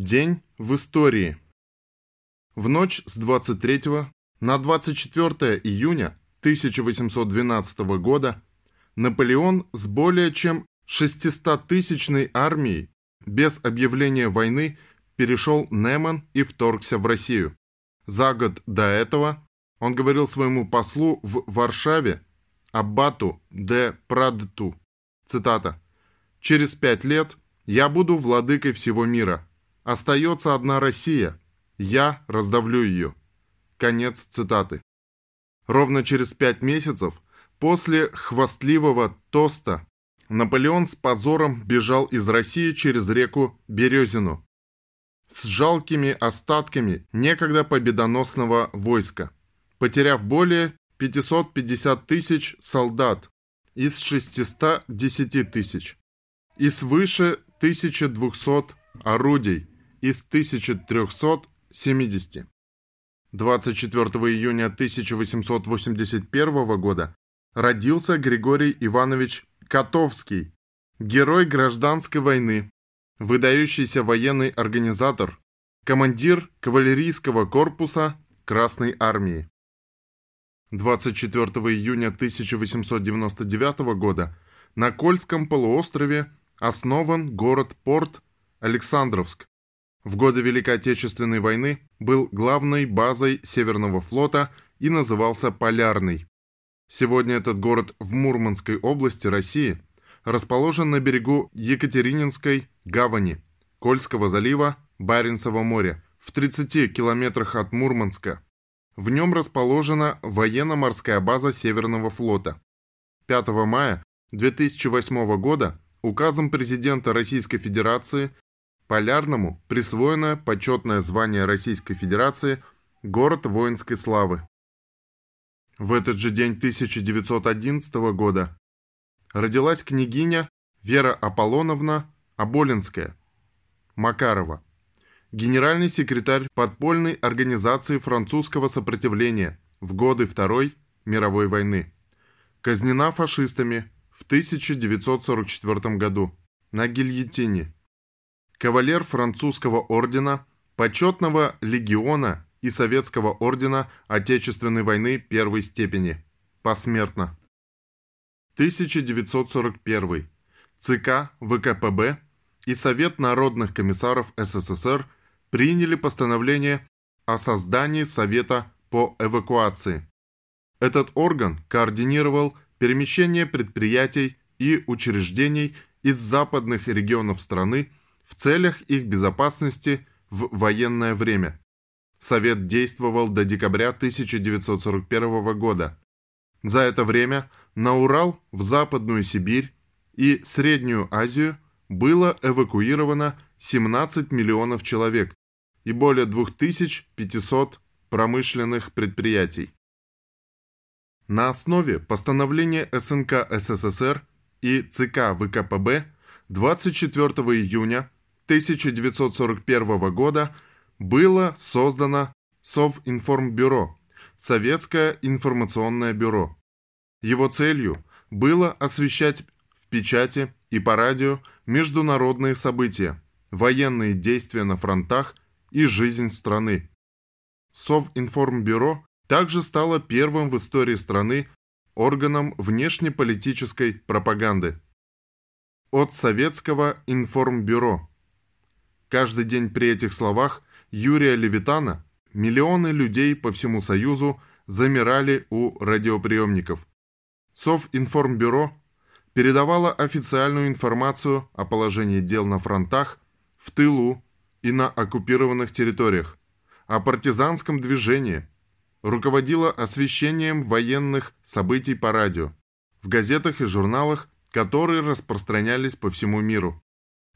День в истории. В ночь с 23 на 24 июня 1812 года Наполеон с более чем 600-тысячной армией без объявления войны перешел Неман и вторгся в Россию. За год до этого он говорил своему послу в Варшаве, Аббату де Прадту, цитата, «Через пять лет я буду владыкой всего мира. Остается одна Россия. Я раздавлю ее». Конец цитаты. Ровно через пять месяцев после хвастливого тоста Наполеон с позором бежал из России через реку Березину с жалкими остатками некогда победоносного войска, потеряв более 550 тысяч солдат из 610 тысяч и свыше 1200 орудий из 1370. 24 июня 1881 года родился Григорий Иванович Котовский, герой гражданской войны, выдающийся военный организатор, командир кавалерийского корпуса Красной Армии. 24 июня 1899 года на Кольском полуострове основан город-порт Александровск. В годы Великой Отечественной войны был главной базой Северного флота и назывался Полярный. Сегодня этот город в Мурманской области России расположен на берегу Екатерининской гавани, Кольского залива, Баренцева моря, в 30 километрах от Мурманска. В нем расположена военно-морская база Северного флота. 5 мая 2008 года указом президента Российской Федерации Полярному присвоено почетное звание Российской Федерации «Город воинской славы». В этот же день 1911 года родилась княгиня Вера Аполлоновна Аболинская, Макарова, генеральный секретарь подпольной организации французского сопротивления в годы Второй мировой войны. Казнена фашистами в 1944 году на гильотине. Кавалер французского ордена, почетного легиона и советского ордена Отечественной войны первой степени. Посмертно. 1941. ЦК ВКПБ и Совет народных комиссаров СССР приняли постановление о создании Совета по эвакуации. Этот орган координировал перемещение предприятий и учреждений из западных регионов страны в целях их безопасности в военное время. Совет действовал до декабря 1941 года. За это время на Урал, в Западную Сибирь и Среднюю Азию было эвакуировано 17 миллионов человек и более 2500 промышленных предприятий. На основе постановления СНК СССР и ЦК ВКПБ 24 июня 1941 года было создано Совинформбюро, Советское информационное бюро. Его целью было освещать в печати и по радио международные события, военные действия на фронтах и жизнь страны. Совинформбюро также стало первым в истории страны органом внешнеполитической пропаганды. От Советского информбюро. Каждый день при этих словах Юрия Левитана миллионы людей по всему Союзу замирали у радиоприемников. Совинформбюро передавало официальную информацию о положении дел на фронтах, в тылу и на оккупированных территориях, о партизанском движении, руководило освещением военных событий по радио, в газетах и журналах, которые распространялись по всему миру.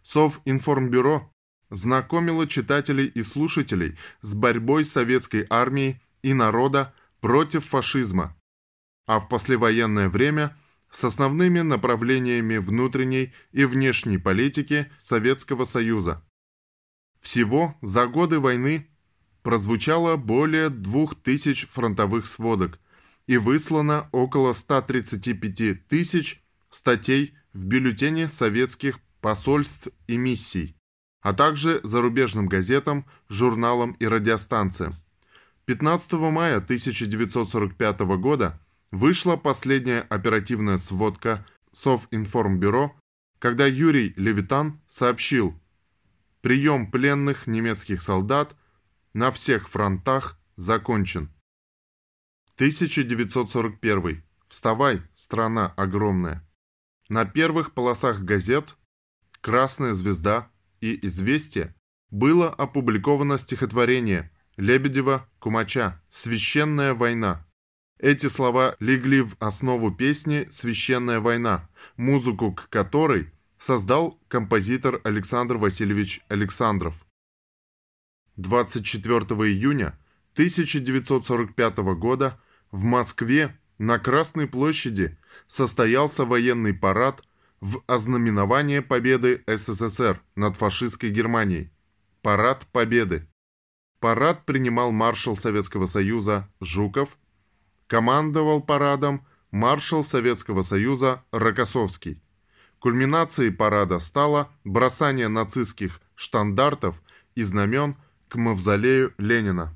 Совинформбюро знакомило читателей и слушателей с борьбой советской армии и народа против фашизма, а в послевоенное время с основными направлениями внутренней и внешней политики Советского Союза. Всего за годы войны прозвучало более 2000 фронтовых сводок и выслано около 135 тысяч статей в бюллетене советских посольств и миссий. А также зарубежным газетам, журналам и радиостанциям. 15 мая 1945 года вышла последняя оперативная сводка Совинформбюро, когда Юрий Левитан сообщил «Прием пленных немецких солдат на всех фронтах закончен». 1941. Вставай, страна огромная. На первых полосах газет «Красная звезда» и «Известия» было опубликовано стихотворение Лебедева Кумача «Священная война». Эти слова легли в основу песни «Священная война», музыку к которой создал композитор Александр Васильевич Александров. 24 июня 1945 года в Москве на Красной площади состоялся военный парад в ознаменование победы СССР над фашистской Германией. Парад Победы. Парад принимал маршал Советского Союза Жуков, командовал парадом маршал Советского Союза Рокоссовский. Кульминацией парада стало бросание нацистских штандартов и знамен к мавзолею Ленина.